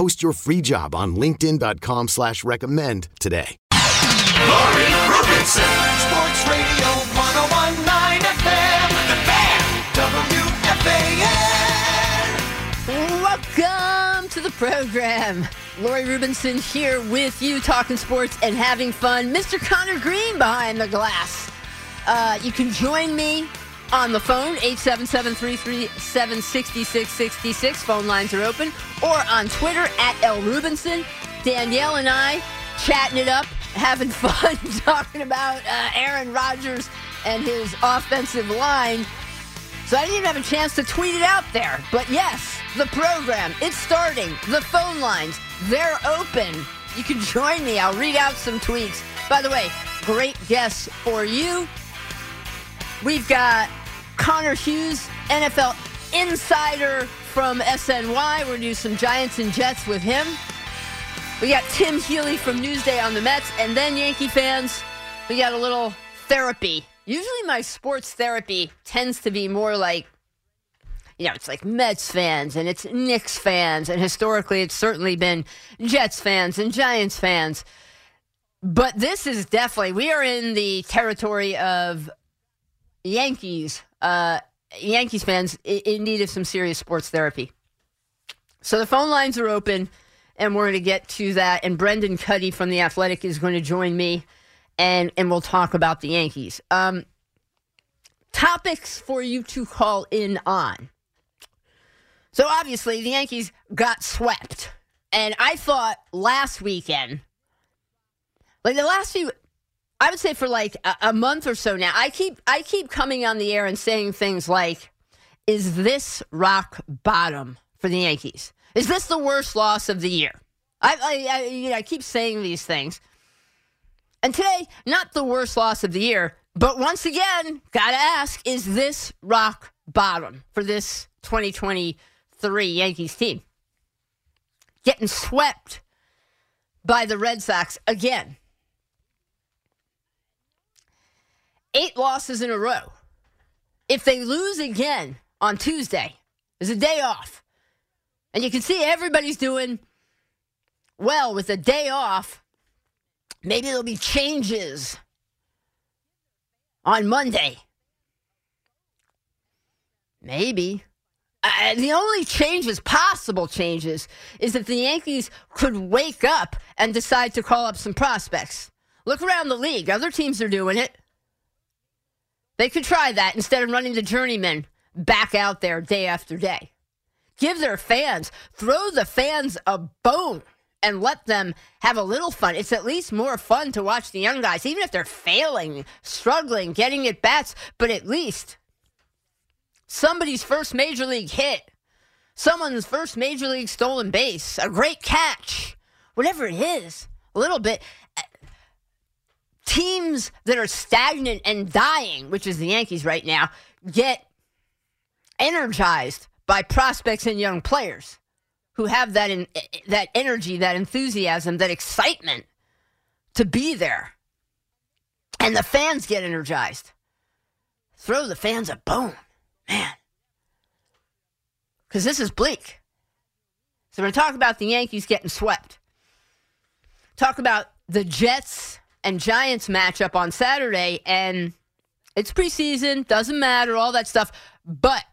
Post your free job on LinkedIn.com slash recommend today. Lori Rubinson, Sports Radio 1019 FM, The Fan, WFAN. Welcome to the program. Lori Rubinson here with you, talking sports and having fun. Mr. Connor Green behind the glass. Uh, you can join me on the phone, 877-337-6666. Phone lines are open. Or on Twitter, at L Rubinson. Danielle and I chatting it up, having fun, talking about uh, Aaron Rodgers and his offensive line. So I didn't even have a chance to tweet it out there. But yes, the program, it's starting. The phone lines, they're open. You can join me. I'll read out some tweets. By the way, great guests for you. We've got Connor Hughes, NFL insider from SNY. We're going to do some Giants and Jets with him. We got Tim Healy from Newsday on the Mets. And then, Yankee fans, we got a little therapy. Usually, my sports therapy tends to be more like, you know, it's like Mets fans and it's Knicks fans. And historically, it's certainly been Jets fans and Giants fans. But this is definitely, we are in the territory of Yankees, uh, Yankees fans in, in need of some serious sports therapy. So the phone lines are open, and we're going to get to that. And Brendan Kuty from the Athletic is going to join me, and and we'll talk about the Yankees. Um, topics for you to call in on. So obviously the Yankees got swept, and I thought last weekend, like the last few I would say for like a, a, month or so now, I keep I keep coming on the air and saying things like, "Is this rock bottom for the Yankees? Is this the worst loss of the year?" I I, I, you know, I keep saying these things, and today, not the worst loss of the year, but once again, gotta ask: Is this rock bottom for this 2023 Yankees team? Getting swept by the Red Sox again. Eight losses in a row. If they lose again on Tuesday, there's a day off. And you can see everybody's doing well with a day off. Maybe there'll be changes on Monday. Maybe. Uh, the only changes, possible changes, is that the Yankees could wake up and decide to call up some prospects. Look around the league. Other teams are doing it. They could try that instead of running the journeyman back out there day after day. Give their fans, throw the fans a bone and let them have a little fun. It's at least more fun to watch the young guys, even if they're failing, struggling, getting at bats, but at least somebody's first major league hit, someone's first major league stolen base, a great catch, whatever it is, a little bit teams that are stagnant and dying, which is the Yankees right now, get energized by prospects and young players who have that in, eh, eh, that energy, that enthusiasm, that excitement to be there. And the fans get energized. Throw the fans a bone, man. Because this is bleak. So we're going to talk about the Yankees getting swept. Talk about the Jets and Giants matchup on Saturday, and it's preseason, doesn't matter, all that stuff. But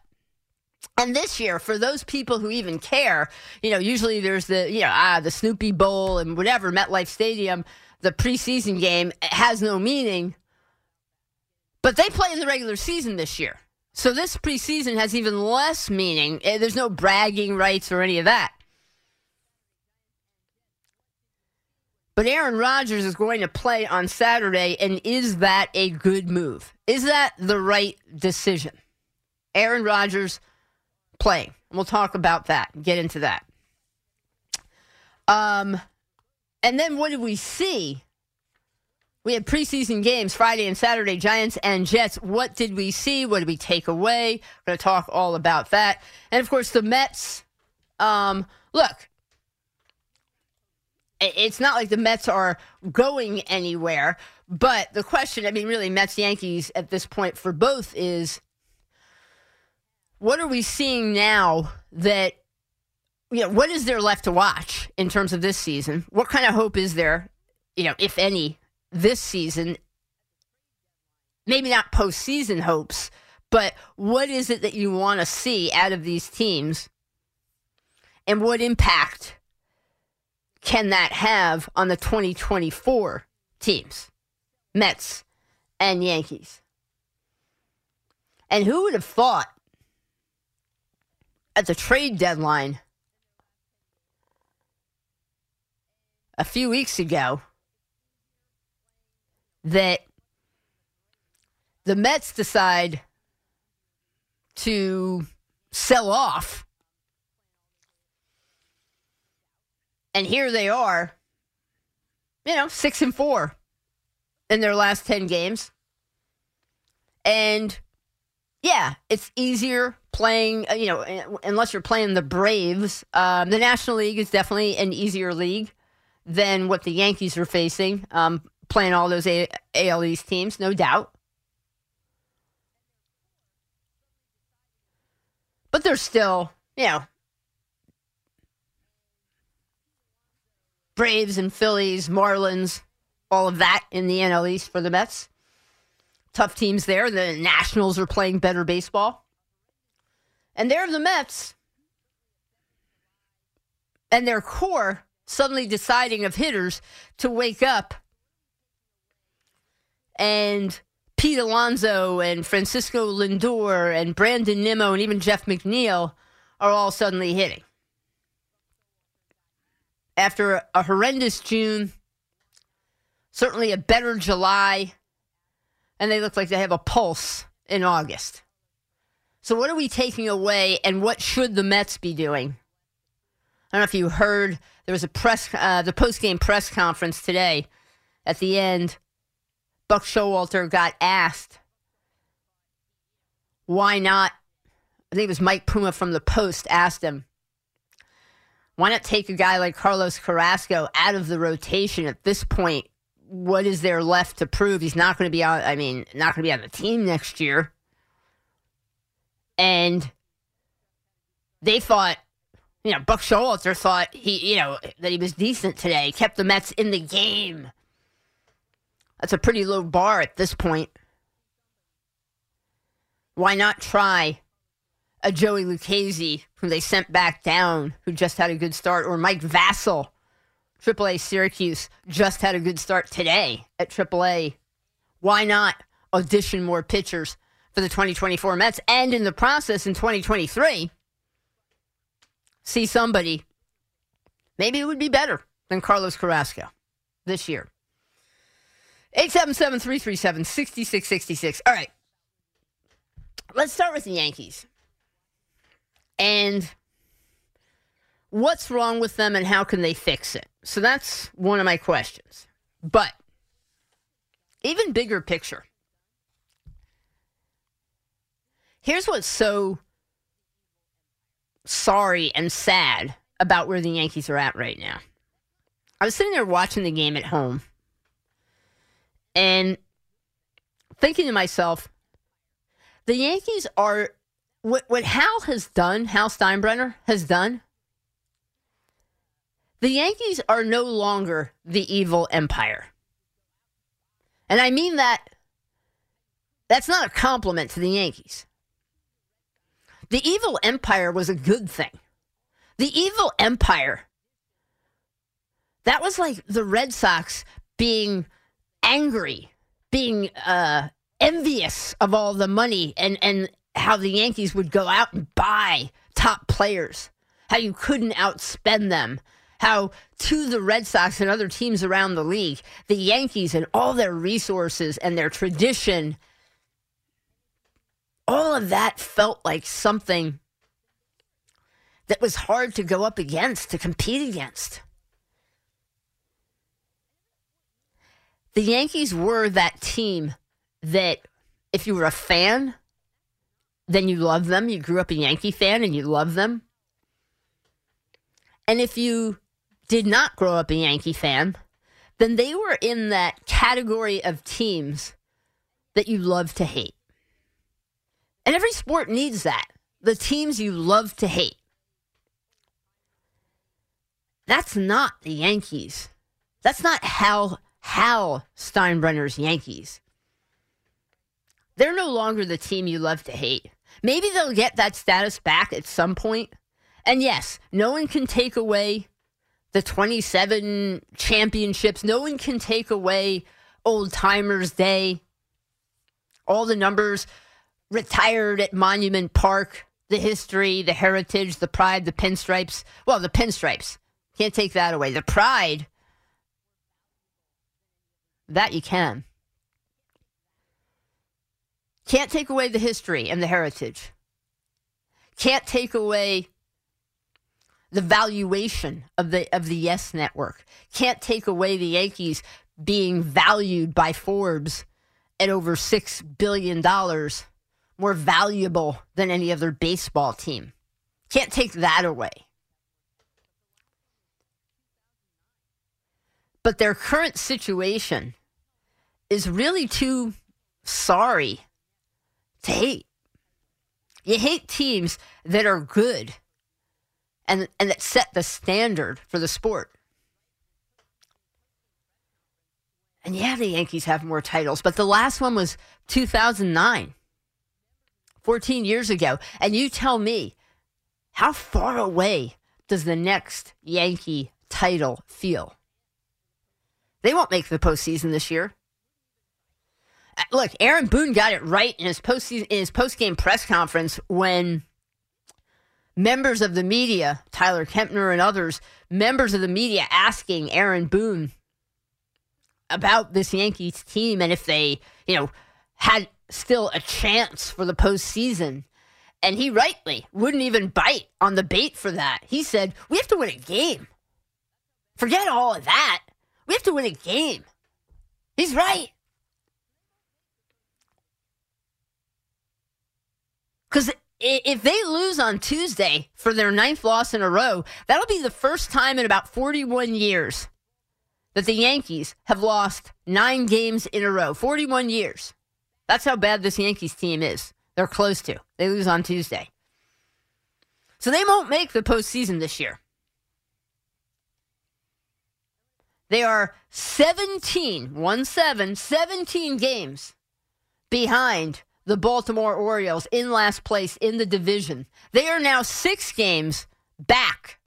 and this year, for those people who even care, you know, usually there's the you know ah the Snoopy Bowl and whatever MetLife Stadium. the preseason game has no meaning. But they play in the regular season this year. So this preseason has even less meaning. Eh, There's no bragging rights or any of that. But Aaron Rodgers is going to play on Saturday, and is that a good move? Is that the right decision? Aaron Rodgers playing. We'll talk about that, get into that. Um, and then what did we see? We had preseason games Friday and Saturday, Giants and Jets. What did we see? What did we take away? We're going to talk all about that. And of course, the Mets. Um, look, it's not like the Mets are going anywhere, but the question, I mean, really, Mets Yankees at this point for both is what are we seeing now that you know, what is there left to watch in terms of this season? What kind of hope is there, you know, if any, this season? Maybe not postseason hopes, but what is it that you want to see out of these teams? And what impact can that have on the 2024 teams, Mets and Yankees? And who would have thought at the trade deadline a few weeks ago that the Mets decide to sell off. And here they are, you know, six and four in their last 10 games. And yeah, it's easier playing, uh, you know, uh, unless you're playing the Braves. Um, the National League is definitely an easier league than what the Yankees are facing, um, playing all those A- AL East teams, no doubt. But they're still, you know, Braves and Phillies, Marlins, all of that in the NL East for the Mets. Tough teams there. The Nationals are playing better baseball. And they're the Mets. And their core suddenly deciding of hitters to wake up and Pete Alonso and Francisco Lindor and Brandon Nimmo and even Jeff McNeil are all suddenly hitting. After a horrendous June, certainly a better July, and they look like they have a pulse in August. So, what are we taking away, and what should the Mets be doing? I don't know if you heard there was a press, uh, the post game press conference today. At the end, Buck Showalter got asked why not. I think it was Mike Puma from the Post asked him, why not take a guy like Carlos Carrasco out of the rotation at this point? What is there left to prove? He's not going to be on. I mean, not going to be on the team next year. And they thought you know, Buck Showalter thought he, you know, that he was decent today, kept the Mets in the game. That's a pretty low bar at this point. Why not try a Joey Lucchesi, who they sent back down, who just had a good start, or Mike Vasil, AAA Syracuse, just had a good start today at AAA. Why not audition more pitchers for the 2024 Mets and in the process in 2023? see somebody, maybe it would be better than Carlos Carrasco this year. 877 337 6666. All right. Let's start with the Yankees. And what's wrong with them and how can they fix it? So that's one of my questions. But even bigger picture. Here's what's so sorry and sad about where the Yankees are at right now. I was sitting there watching the game at home and thinking to myself, the Yankees are what what Hal has done, Hal Steinbrenner has done. The Yankees are no longer the evil empire. And I mean that that's not a compliment to the Yankees. The evil empire was a good thing. The evil empire, that was like the Red Sox being angry, being uh, envious of all the money and, and how the Yankees would go out and buy top players, how you couldn't outspend them, how to the Red Sox and other teams around the league, the Yankees and all their resources and their tradition, all of that felt like something that was hard to go up against, to compete against. The Yankees were that team that if you were a fan, then you love them. You grew up a Yankee fan and you love them. And if you did not grow up a Yankee fan, then they were in that category of teams that you love to hate. And every sport needs that the teams you love to hate. That's not the Yankees. That's not Hal, Hal Steinbrenner's Yankees. They're no longer the team you love to hate. Maybe they'll get that status back at some point. And yes, no one can take away the 27 championships. No one can take away old timers day. All the numbers retired at Monument Park, the history, the heritage, the pride, the pinstripes. Well, the pinstripes. Can't take that away. The pride, that you can. Can't take away the history and the heritage. Can't take away the valuation of the of the Yes Network. Can't take away the Yankees being valued by Forbes at over six billion dollars, more valuable than any other baseball team. Can't take that away. But their current situation is really too sorry to hate. You hate teams that are good and, and that set the standard for the sport. And yeah, the Yankees have more titles, but the last one was 2009, 14 years ago. And you tell me, how far away does the next Yankee title feel? They won't make the postseason this year. Look, Aaron Boone got it right in his post in his post game press conference when members of the media, Tyler Kepner and others, members of the media asking Aaron Boone about this Yankees team and if they, you know, had still a chance for the postseason. And he rightly wouldn't even bite on the bait for that. He said, We have to win a game. Forget all of that. We have to win a game. He's right. Because if they lose on Tuesday for their ninth loss in a row, that'll be the first time in about 41 years that the Yankees have lost nine games in a row. 41 years. That's how bad this Yankees team is. They're close to. They lose on Tuesday. So they won't make the postseason this year. They are 17, 1 7, 17 games behind the Baltimore Orioles in last place in the division. They are now six games back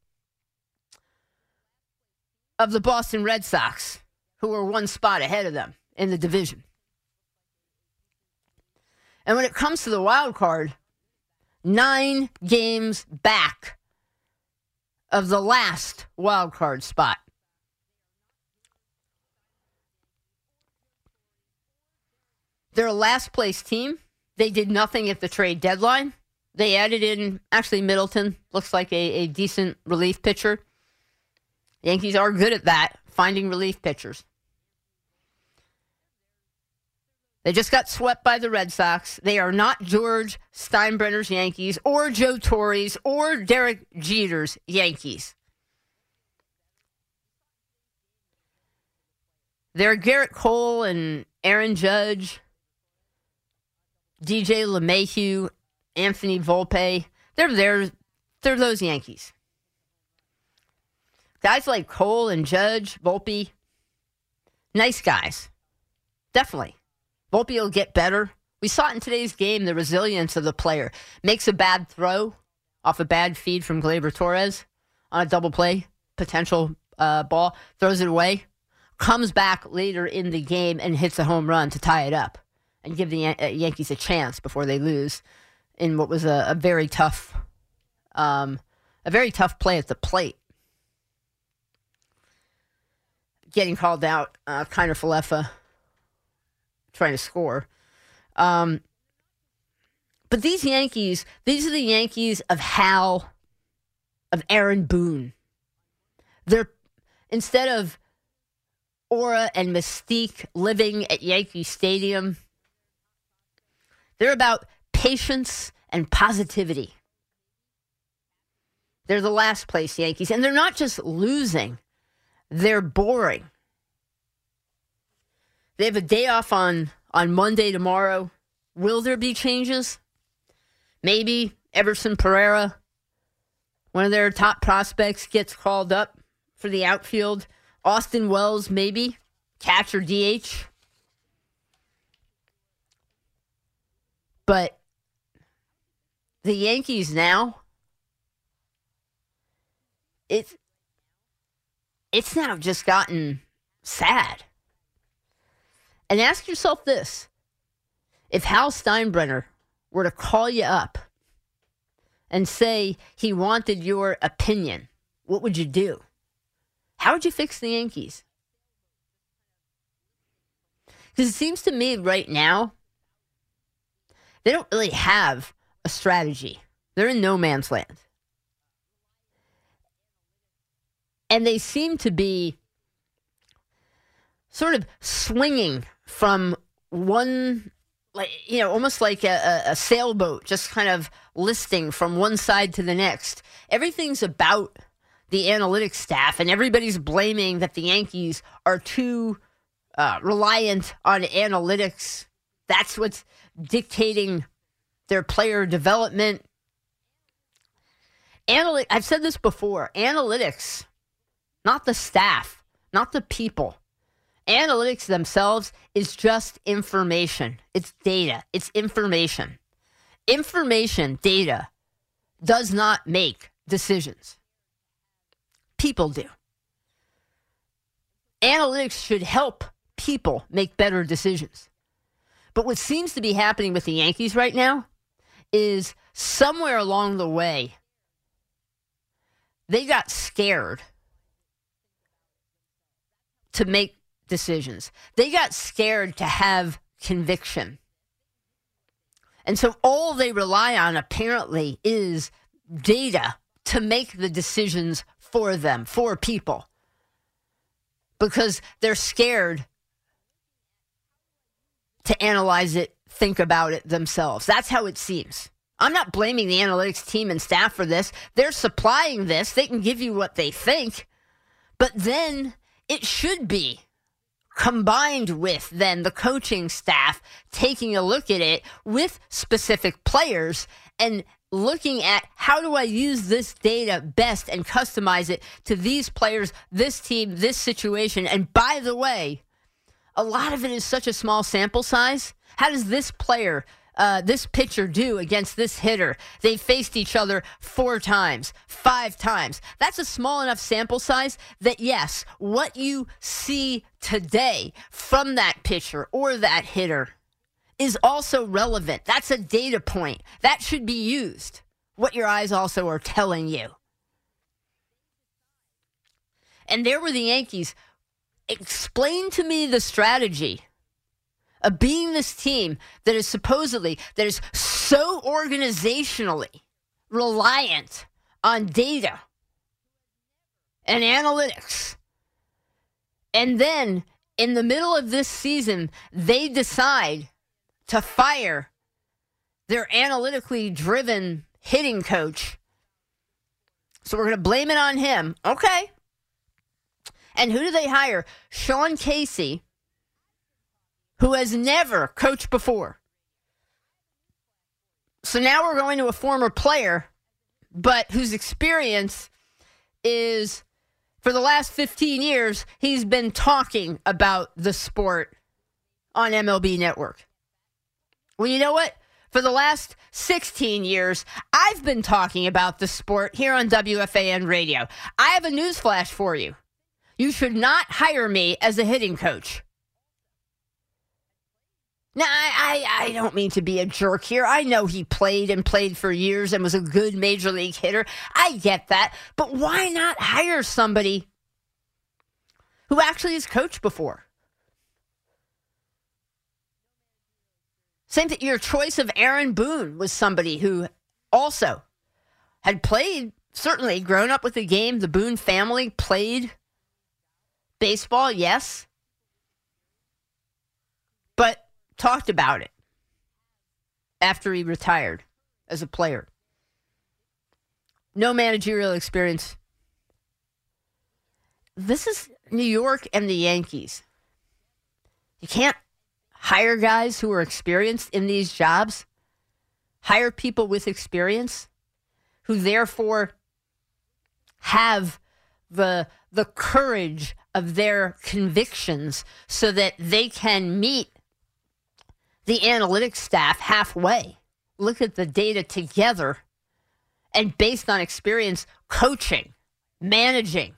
of the Boston Red Sox, who are one spot ahead of them in the division. And when it comes to the wild card, nine games back of the last wild card spot. They're a last place team. They did nothing at the trade deadline. They added in, actually, Middleton looks like a, a decent relief pitcher. Yankees are good at that, finding relief pitchers. They just got swept by the Red Sox. They are not George Steinbrenner's Yankees or Joe Torre's or Derek Jeter's Yankees. They're Gerrit Cole and Aaron Judge, DJ LeMahieu, Anthony Volpe. They're there. They're those Yankees. Guys like Cole and Judge, Volpe, nice guys. Definitely. Volpe will get better. We saw it in today's game, the resilience of the player. Makes a bad throw off a bad feed from Gleyber Torres on a double play, potential uh, ball, throws it away. comes back later in the game and hits a home run to tie it up and give the Yan- uh, Yankees a chance before they lose in what was a, a very tough, um, a very tough play at the plate. Getting called out, uh, Kiner Falefa trying to score. Um, but these Yankees, these are the Yankees of Hal, of Aaron Boone. They're instead of aura and mystique living at Yankee Stadium, they're about patience and positivity. They're the last place Yankees, and they're not just losing, they're boring. They have a day off on, on Monday tomorrow. Will there be changes? Maybe Everson Pereira, one of their top prospects, gets called up for the outfield. Austin Wells, maybe Catcher DH. But the Yankees now, it's it's now just gotten sad. And ask yourself this: if Hal Steinbrenner were to call you up and say he wanted your opinion, what would you do? How would you fix the Yankees? Because it seems to me right now, they don't really have a strategy. They're in no man's land. And they seem to be sort of swinging from one like you know almost like a, a, sailboat just kind of listing from one side to the next everything's about the analytics staff and everybody's blaming that the yankees are too uh, reliant on analytics that's what's dictating their player development Analy- i've said this before analytics not the staff not the people analytics themselves is just information. It's data. It's information. Information, data, does not make decisions. People do. Analytics should help people make better decisions. But what seems to be happening with the Yankees right now is somewhere along the way, they got scared to make decisions. They got scared to have conviction. And so all they rely on apparently is data to make the decisions for them, for people, because they're scared to analyze it, think about it themselves. That's how it seems. I'm not blaming the analytics team and staff for this. They're supplying this. They can give you what they think, but then it should be combined with then the coaching staff taking a look at it with specific players and looking at how do I use this data best and customize it to these players, this team, this situation. And by the way, a lot of it is such a small sample size. How does this player uh, this pitcher do against this hitter? They faced each other four times, five times. That's a small enough sample size that, yes, what you see today from that pitcher or that hitter is also relevant. That's a data point. That should be used. What your eyes also are telling you. And there were the Yankees. Explain to me the strategy of being this team that is supposedly that is so organizationally reliant on data and analytics. And then in the middle of this season, they decide to fire their analytically driven hitting coach. So we're going to blame it on him. Okay. And who do they hire? Sean Casey who has never coached before. So now we're going to a former player, but whose experience is for the last 15 years, he's been talking about the sport on MLB Network. Well, you know what? For the last 16 years, I've been talking about the sport here on WFAN radio. I have a news flash for you. You should not hire me as a hitting coach. Now, I, I, I don't mean to be a jerk here. I know he played and played for years and was a good major league hitter. I get that. But why not hire somebody who actually has coached before? Same thing. Your choice of Aaron Boone was somebody who also had played, certainly grown up with the game. The Boone family played baseball, yes, but talked about it after he retired as a player. No managerial experience. This is New York and the Yankees. You can't hire guys who are experienced in these jobs, hire people with experience who therefore have the the courage of their convictions so that they can meet the analytics staff halfway, look at the data together, and based on experience, coaching, managing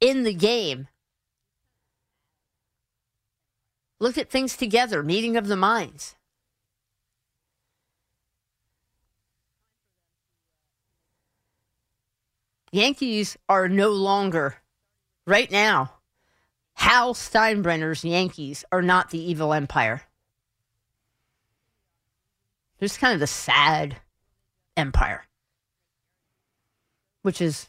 in the game, look at things together, meeting of the minds. Yankees are no longer, right now, Hal Steinbrenner's Yankees are not the evil empire. There's kind of the sad empire, which is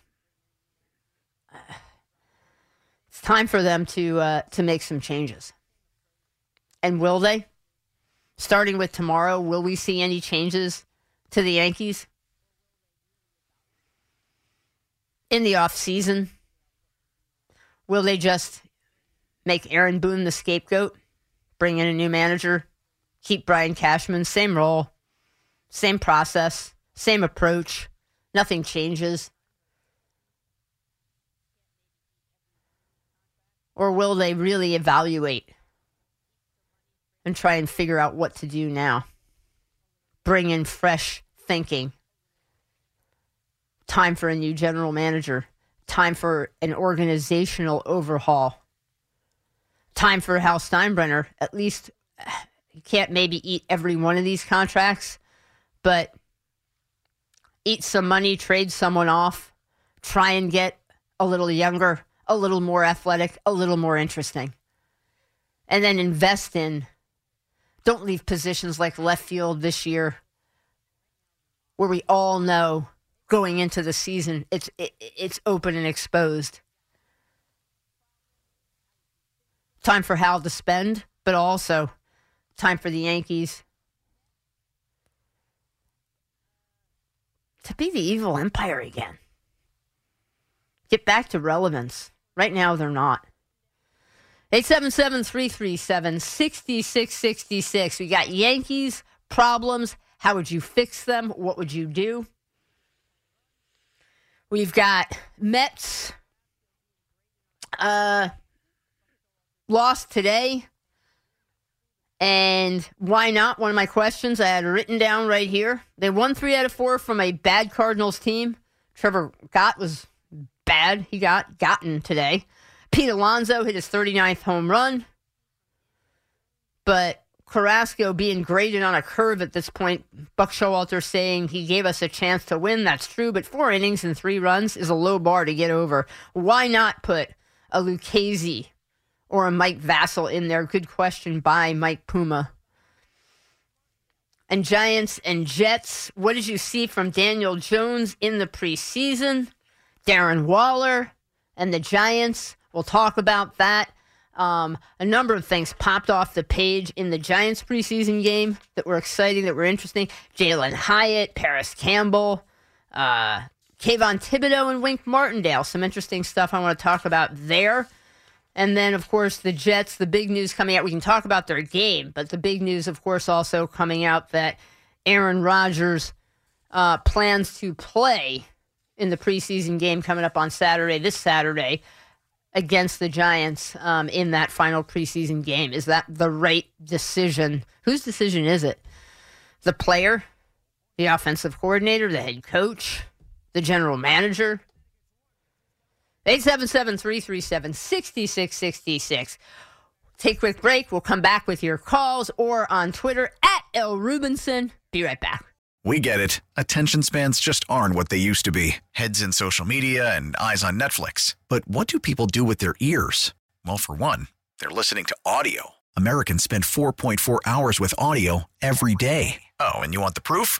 it's time for them to uh, to make some changes. And will they? Starting with tomorrow, will we see any changes to the Yankees in the off season? Will they just make Aaron Boone the scapegoat, bring in a new manager, keep Brian Cashman, same role, same process, same approach, nothing changes? Or will they really evaluate and try and figure out what to do now? Bring in fresh thinking. Time for a new general manager. Time for an organizational overhaul. Time for Hal Steinbrenner. At least you can't maybe eat every one of these contracts, but eat some money, trade someone off, try and get a little younger, a little more athletic, a little more interesting. And then invest in, don't leave positions like left field this year where we all know going into the season it's it, it's open and exposed. Time for Hal to spend, but also time for the Yankees to be the evil empire again. Get back to relevance. Right now, they're not. 877 337 6666. We got Yankees problems. How would you fix them? What would you do? We've got Mets uh, lost today. And why not? One of my questions I had written down right here. They won three out of four from a bad Cardinals team. Trevor Gott was bad. He got gotten today. Pete Alonso hit his 39th home run. But Carrasco being graded on a curve at this point, Buck Showalter saying he gave us a chance to win. That's true, but four innings and three runs is a low bar to get over. Why not put a Lucchesi or a Mike Vasil in there? Good question by Mike Puma. And Giants and Jets, what did you see from Daniel Jones in the preseason? Darren Waller and the Giants. We'll talk about that. Um, a number of things popped off the page in the Giants preseason game that were exciting, that were interesting. Jalin Hyatt, Parris Campbell, uh, Kayvon Thibodeaux, and Wink Martindale. Some interesting stuff I want to talk about there. And then, of course, the Jets, the big news coming out. We can talk about their game, but the big news, of course, also coming out that Aaron Rodgers uh, plans to play in the preseason game coming up on Saturday, this Saturday, against the Giants um, in that final preseason game. Is that the right decision? Whose decision is it? The player, the offensive coordinator, the head coach, the general manager? 877 337 6666. Take a quick break. We'll come back with your calls or on Twitter at L. Rubinson. Be right back. We get it. Attention spans just aren't what they used to be heads in social media and eyes on Netflix. But what do people do with their ears? Well, for one, they're listening to audio. Americans spend 4.4 hours with audio every day. Oh, and you want the proof?